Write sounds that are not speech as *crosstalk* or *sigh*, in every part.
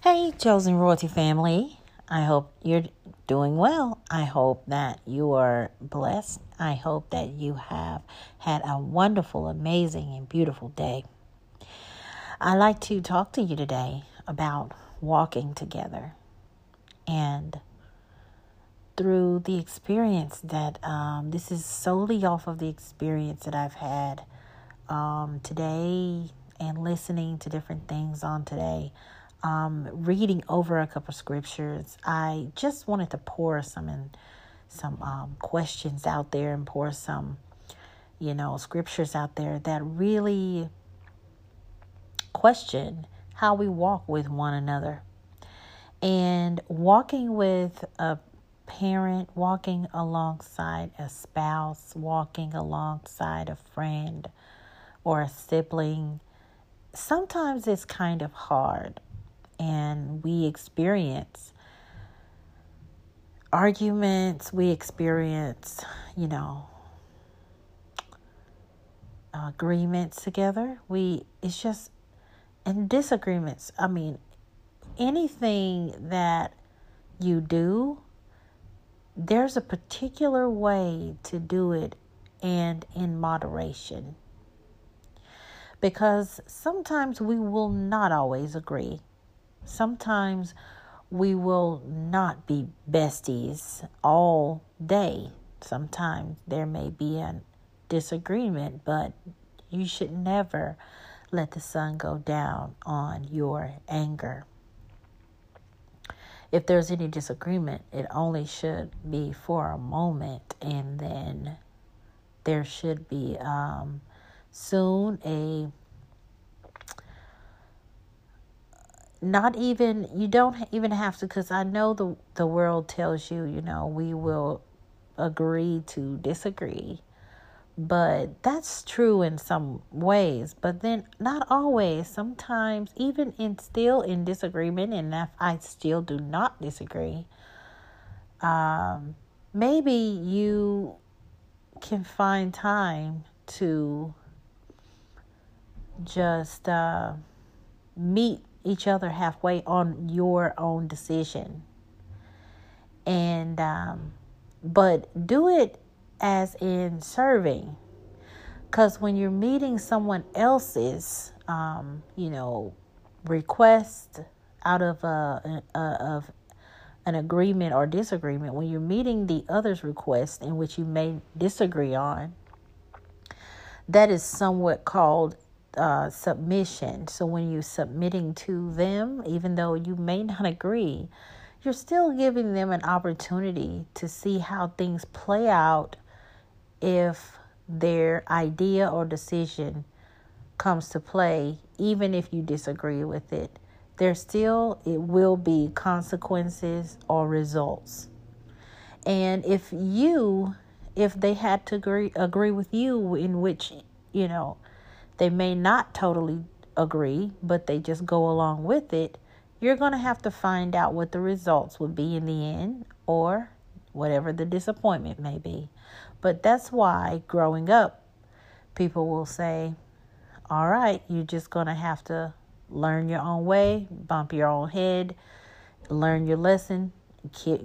Hey, Chosen Royalty family. I hope you're doing well. I hope that you are blessed. I hope that you have had a wonderful, amazing, and beautiful day. I'd like to talk to you today about walking together and through the experience that um, this is solely off of the experience that I've had um, today and listening to different things on today um, reading over a couple scriptures, I just wanted to pour some in, some um, questions out there and pour some, you know, scriptures out there that really question how we walk with one another. And walking with a parent, walking alongside a spouse, walking alongside a friend or a sibling, sometimes it's kind of hard and we experience arguments, we experience, you know, agreements together. We it's just and disagreements. I mean, anything that you do, there's a particular way to do it and in moderation. Because sometimes we will not always agree sometimes we will not be besties all day. Sometimes there may be a disagreement, but you should never let the sun go down on your anger. If there's any disagreement, it only should be for a moment, and then there should be um, soon a not even you don't even have to because i know the the world tells you you know we will agree to disagree. But that's true in some ways but then not always. Sometimes even in still in disagreement and if i still do not disagree um maybe you can find time to just uh meet each other halfway on your own decision. And, um, but do it as in serving. Because when you're meeting someone else's, um, you know, request out of a, a, of an agreement or disagreement, when you're meeting the other's request in which you may disagree on, that is somewhat called uh, submission. So when you're submitting to them, even though you may not agree, you're still giving them an opportunity to see how things play out if their idea or decision comes to play, even if you disagree with it. There still it will be consequences or results. And if you if they had to agree agree with you in which, you know, they may not totally agree, but they just go along with it. You're going to have to find out what the results would be in the end or whatever the disappointment may be. But that's why growing up, people will say, All right, you're just going to have to learn your own way, bump your own head, learn your lesson,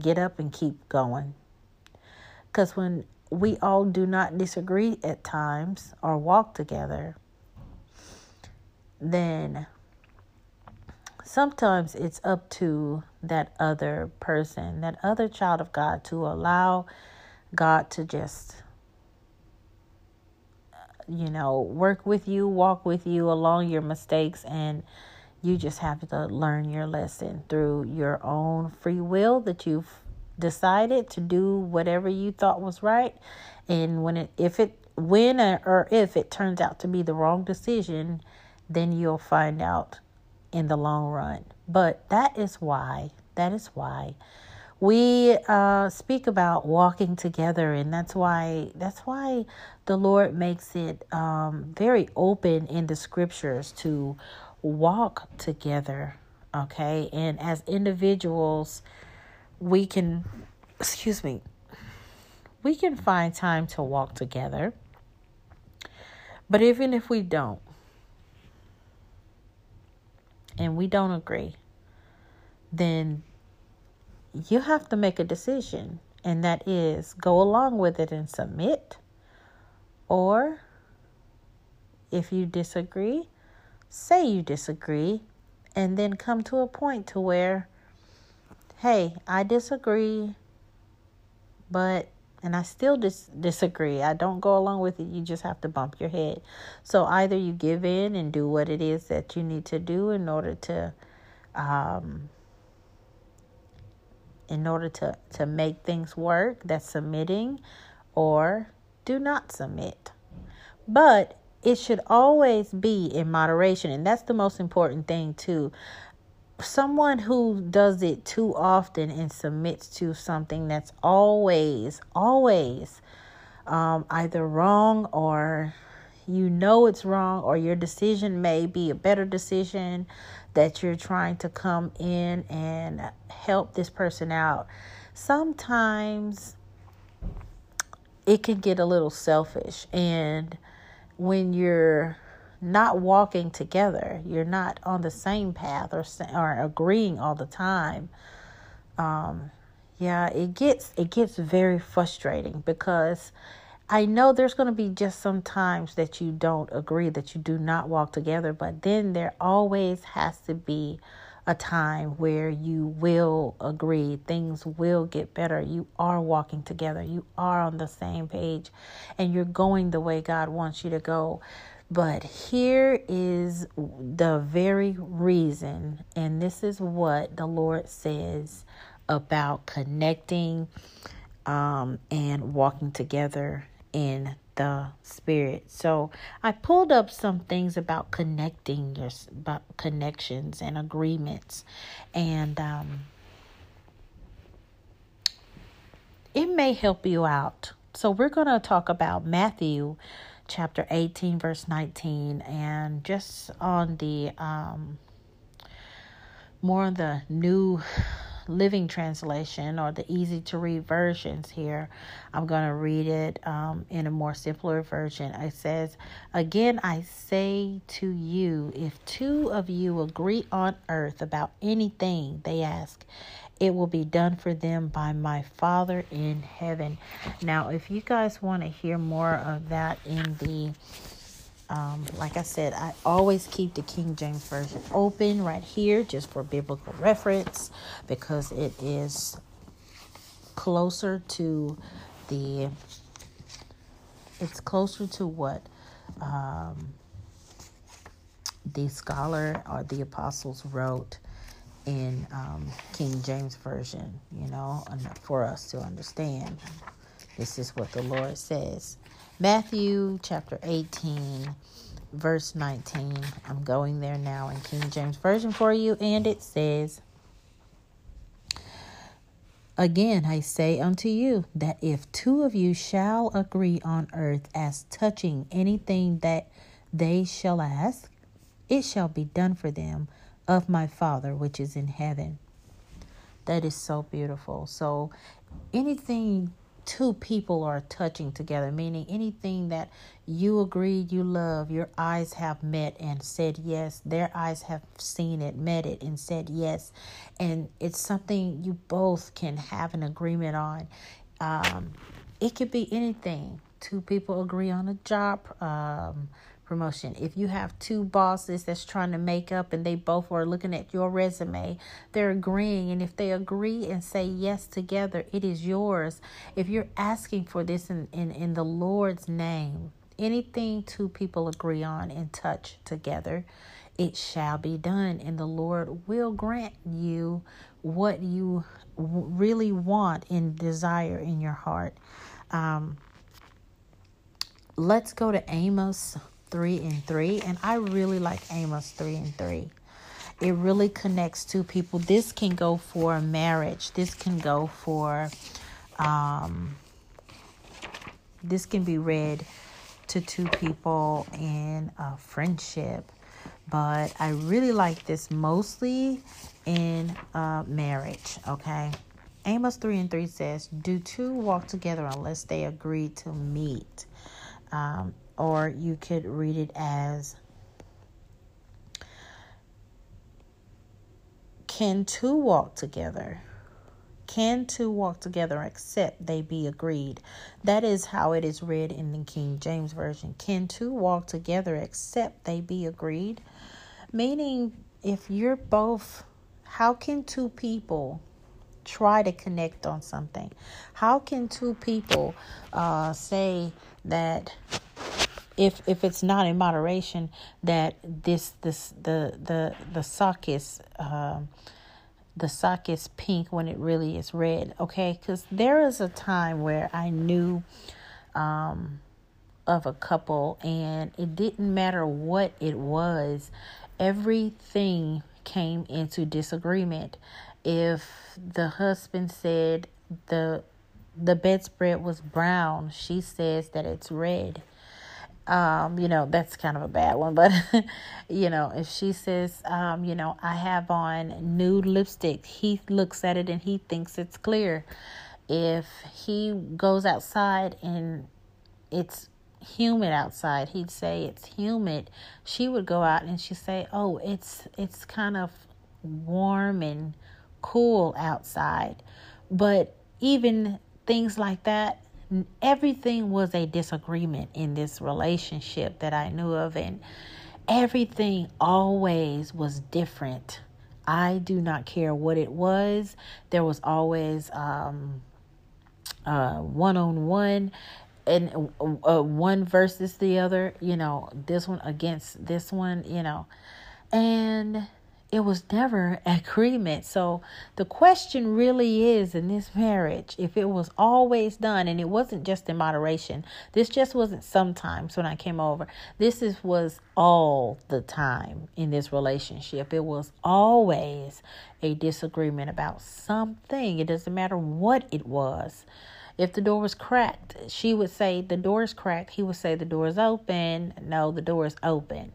get up and keep going. Because when we all do not disagree at times or walk together, then sometimes it's up to that other person, that other child of God, to allow God to just, you know, work with you, walk with you along your mistakes, and you just have to learn your lesson through your own free will that you've decided to do whatever you thought was right. And when it, if it, when or if it turns out to be the wrong decision, then you'll find out in the long run. But that is why, that is why we uh, speak about walking together, and that's why that's why the Lord makes it um, very open in the scriptures to walk together. Okay, and as individuals, we can, excuse me, we can find time to walk together. But even if we don't, and we don't agree, then you have to make a decision, and that is go along with it and submit, or if you disagree, say you disagree, and then come to a point to where, hey, I disagree, but and I still dis- disagree. I don't go along with it. You just have to bump your head. So either you give in and do what it is that you need to do in order to um, in order to, to make things work, that's submitting, or do not submit. But it should always be in moderation, and that's the most important thing, too. Someone who does it too often and submits to something that's always, always um, either wrong or you know it's wrong, or your decision may be a better decision that you're trying to come in and help this person out. Sometimes it can get a little selfish, and when you're not walking together, you're not on the same path or or agreeing all the time. Um, yeah, it gets it gets very frustrating because I know there's going to be just some times that you don't agree, that you do not walk together, but then there always has to be a time where you will agree, things will get better. You are walking together, you are on the same page, and you're going the way God wants you to go. But here is the very reason, and this is what the Lord says about connecting um, and walking together in the spirit. So I pulled up some things about connecting your about connections and agreements, and um, it may help you out. So we're going to talk about Matthew chapter 18 verse 19 and just on the um more on the new Living Translation or the easy to read versions here. I'm going to read it um, in a more simpler version. It says, Again, I say to you, if two of you agree on earth about anything they ask, it will be done for them by my Father in heaven. Now, if you guys want to hear more of that in the um, like I said, I always keep the King James Version open right here just for biblical reference because it is closer to the it's closer to what um, the scholar or the apostles wrote in um, King James Version, you know, for us to understand. This is what the Lord says. Matthew chapter 18, verse 19. I'm going there now in King James Version for you, and it says, Again, I say unto you that if two of you shall agree on earth as touching anything that they shall ask, it shall be done for them of my Father which is in heaven. That is so beautiful. So, anything two people are touching together, meaning anything that you agree you love, your eyes have met and said yes, their eyes have seen it, met it, and said yes. And it's something you both can have an agreement on. Um, it could be anything. Two people agree on a job. Um, promotion. If you have two bosses that's trying to make up and they both are looking at your resume, they're agreeing. And if they agree and say yes together, it is yours. If you're asking for this in, in, in the Lord's name, anything two people agree on and touch together, it shall be done. And the Lord will grant you what you really want and desire in your heart. Um, let's go to Amos 3 and 3. And I really like Amos 3 and 3. It really connects to people. This can go for marriage. This can go for, um, this can be read to two people in a friendship. But I really like this mostly in uh, marriage, okay? Amos 3 and 3 says, Do two walk together unless they agree to meet? Um, or you could read it as can two walk together? Can two walk together except they be agreed? That is how it is read in the King James Version. Can two walk together except they be agreed? Meaning, if you're both, how can two people try to connect on something? How can two people uh, say that if if it's not in moderation that this this the the the sock is um, the sock is pink when it really is red okay? Because there is a time where i knew um, of a couple and it didn't matter what it was everything came into disagreement. If the husband said the the bedspread was brown she says that it's red um, you know, that's kind of a bad one, but *laughs* you know, if she says, um, you know, I have on nude lipstick, he looks at it and he thinks it's clear. If he goes outside and it's humid outside, he'd say it's humid. She would go out and she'd say, "Oh, it's it's kind of warm and cool outside." But even things like that everything was a disagreement in this relationship that I knew of, and everything always was different. I do not care what it was. There was always um, uh, one on one and uh, one versus the other, you know, this one against this one, you know. And it was never agreement. So the question really is in this marriage, if it was always done and it wasn't just in moderation, this just wasn't sometimes when I came over. This is was all the time in this relationship. It was always a disagreement about something. It doesn't matter what it was. If the door was cracked, she would say the door is cracked. He would say the door is open. No, the door is open.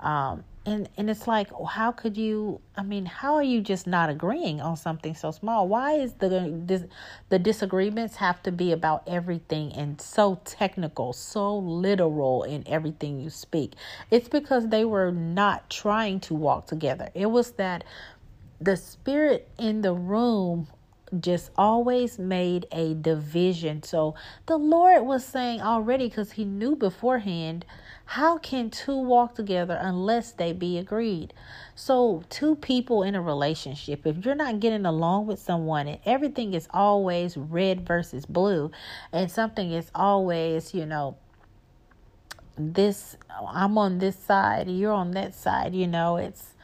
Um, and and it's like oh, how could you i mean how are you just not agreeing on something so small? Why is the this, the disagreements have to be about everything and so technical so literal in everything you speak? It's because they were not trying to walk together. It was that the spirit in the room just always made a division. So the lord was saying already because he knew beforehand how can two walk together unless they be agreed? So, two people in a relationship, if you're not getting along with someone and everything is always red versus blue, and something is always, you know, this, I'm on this side, you're on that side, you know, it's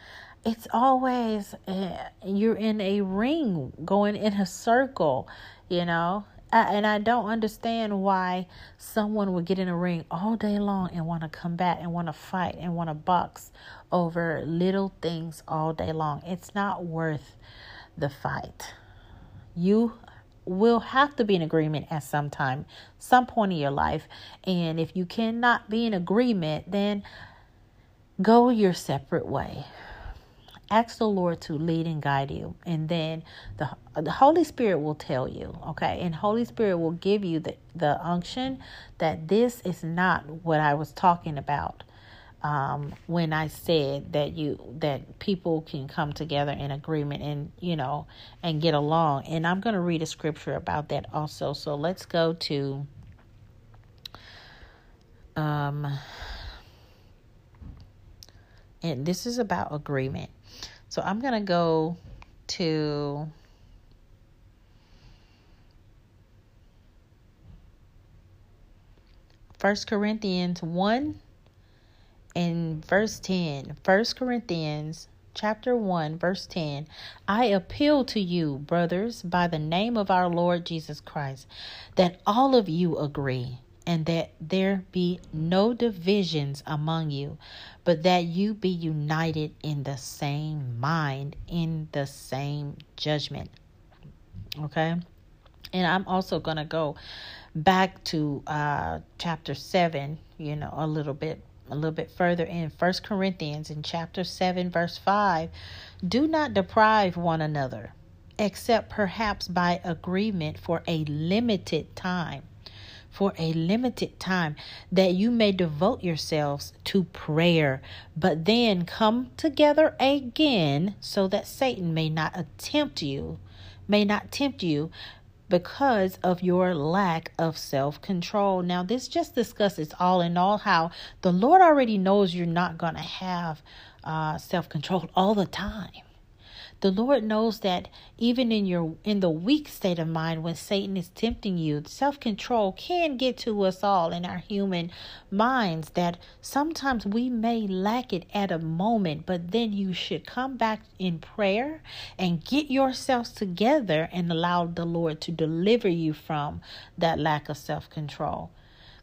it's always uh, you're in a ring going in a circle you know I, and I don't understand why someone would get in a ring all day long and want to combat and want to fight and want to box over little things all day long. It's not worth the fight. You will have to be in agreement at some time, some point in your life. And if you cannot be in agreement, then go your separate way ask the Lord to lead and guide you, and then the the Holy Spirit will tell you, okay, and Holy Spirit will give you the the unction that this is not what I was talking about. Um, when I said that you that people can come together in agreement and you know and get along, and I'm going to read a scripture about that also. So let's go to um, and this is about agreement. So I'm going to go to First Corinthians 1 and verse 10. First Corinthians chapter 1 verse 10 I appeal to you brothers by the name of our Lord Jesus Christ that all of you agree and that there be no divisions among you, but that you be united in the same mind, in the same judgment. Okay? And I'm also going to go back to uh, chapter 7, you know, a little bit a little bit further in First Corinthians in chapter 7 verse 5 do not deprive one another except perhaps by agreement for a limited time for a limited time that you may devote yourselves to prayer, but then come together again so that Satan may not attempt you, may not tempt you because of your lack of self control. Now, this just discusses all in all how the Lord already knows you're not going to have uh, self control all the time. The Lord knows that even in your in the weak state of mind when Satan is tempting you, self-control can get to us all in our human minds that sometimes we may lack it at a moment, but then you should come back in prayer and get yourselves together and allow the Lord to deliver you from that lack of self-control.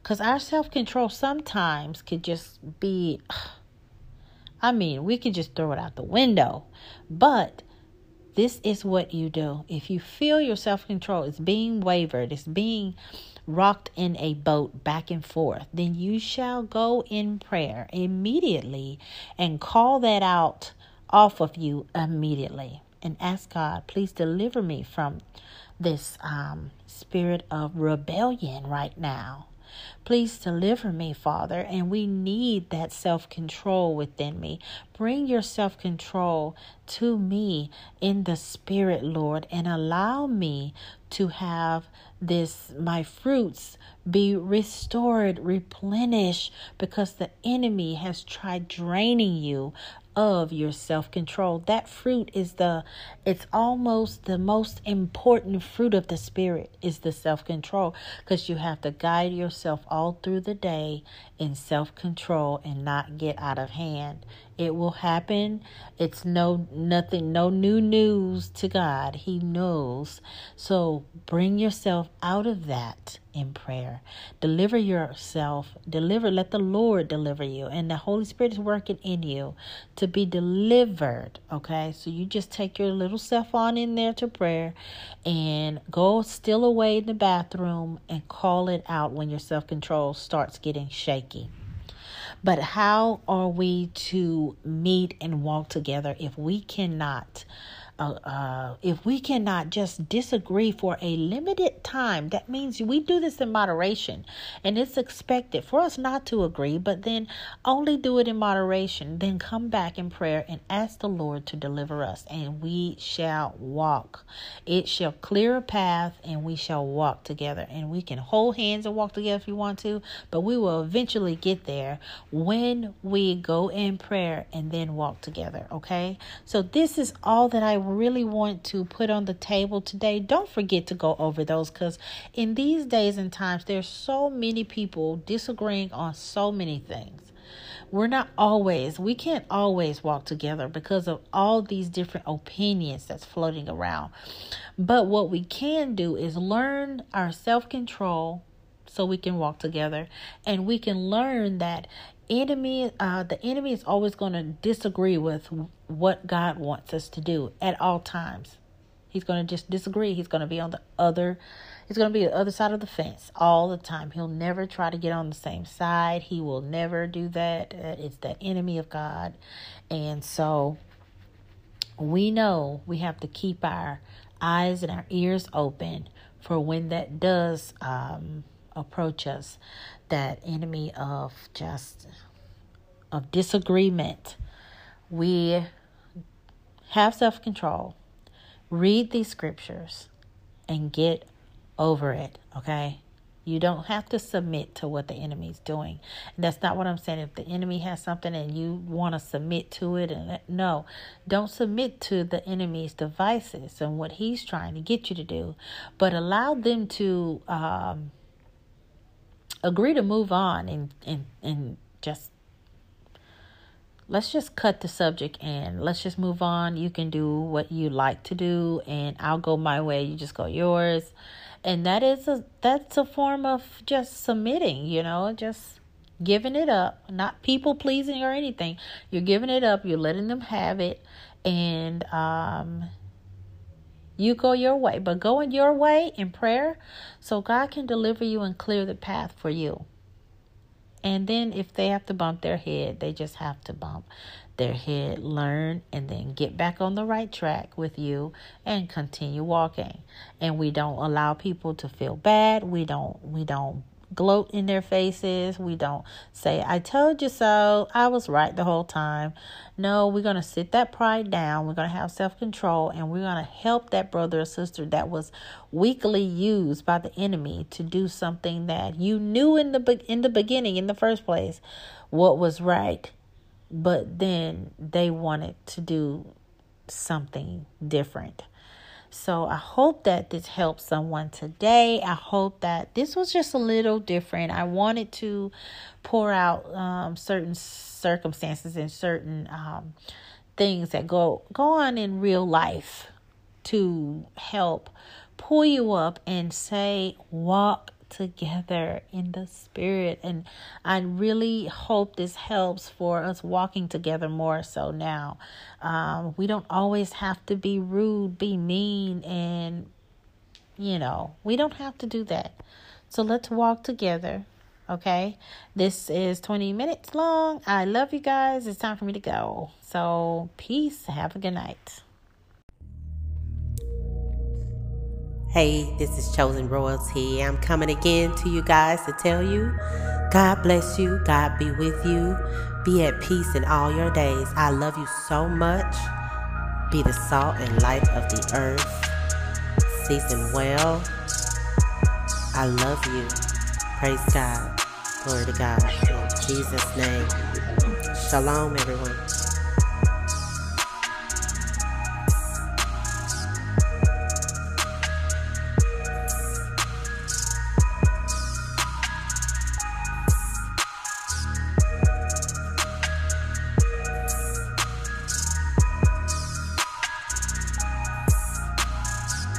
Cuz our self-control sometimes could just be *sighs* I mean, we can just throw it out the window. But this is what you do. If you feel your self control is being wavered, it's being rocked in a boat back and forth, then you shall go in prayer immediately and call that out off of you immediately and ask God, please deliver me from this um, spirit of rebellion right now. Please deliver me, Father. And we need that self control within me. Bring your self control to me in the Spirit, Lord, and allow me to have this, my fruits be restored, replenished, because the enemy has tried draining you of your self-control. That fruit is the it's almost the most important fruit of the spirit is the self-control because you have to guide yourself all through the day in self-control and not get out of hand. It will happen. It's no nothing no new news to God. He knows. So bring yourself out of that in prayer. Deliver yourself. Deliver let the Lord deliver you and the Holy Spirit is working in you to be delivered, okay? So you just take your little self on in there to prayer and go still away in the bathroom and call it out when your self-control starts getting shaky. But how are we to meet and walk together if we cannot? Uh, uh, if we cannot just disagree for a limited time, that means we do this in moderation. And it's expected for us not to agree, but then only do it in moderation. Then come back in prayer and ask the Lord to deliver us, and we shall walk. It shall clear a path, and we shall walk together. And we can hold hands and walk together if you want to, but we will eventually get there when we go in prayer and then walk together. Okay? So, this is all that I really want to put on the table today, don't forget to go over those because in these days and times, there's so many people disagreeing on so many things. We're not always, we can't always walk together because of all these different opinions that's floating around. But what we can do is learn our self control so we can walk together and we can learn that enemy uh, the enemy is always going to disagree with what god wants us to do at all times. He's going to just disagree. He's going to be on the other he's going to be the other side of the fence all the time. He'll never try to get on the same side. He will never do that. It's that enemy of god. And so we know we have to keep our eyes and our ears open for when that does um, approach us that enemy of just of disagreement we have self-control read these scriptures and get over it okay? You don't have to submit to what the enemy is doing. And that's not what i'm saying. If the enemy has something and you want to submit to it and no don't submit to the enemy's devices and what he's trying to get you to do but allow them to um, agree to move on and and and just let's just cut the subject and let's just move on. You can do what you like to do and I'll go my way, you just go yours. And that is a that's a form of just submitting, you know, just giving it up, not people pleasing or anything. You're giving it up, you're letting them have it and um you go your way, but going your way in prayer so God can deliver you and clear the path for you. And then if they have to bump their head, they just have to bump their head, learn, and then get back on the right track with you and continue walking. And we don't allow people to feel bad. We don't we don't gloat in their faces. We don't say, I told you so. I was right the whole time. No, we're going to sit that pride down. We're going to have self control and we're going to help that brother or sister that was weakly used by the enemy to do something that you knew in the in the beginning in the first place what was right but then they wanted to do something different so I hope that this helps someone today. I hope that this was just a little different. I wanted to pour out um, certain circumstances and certain um, things that go go on in real life to help pull you up and say walk together in the spirit. And I really hope this helps for us walking together more so now. Um, we don't always have to be rude, be mean, and, you know, we don't have to do that. So let's walk together. Okay, this is 20 minutes long. I love you guys. It's time for me to go. So, peace. Have a good night. Hey, this is Chosen Royalty. I'm coming again to you guys to tell you God bless you, God be with you, be at peace in all your days. I love you so much. Be the salt and light of the earth. Season well. I love you. Praise God. Glory to God. In Jesus' name. Shalom, everyone.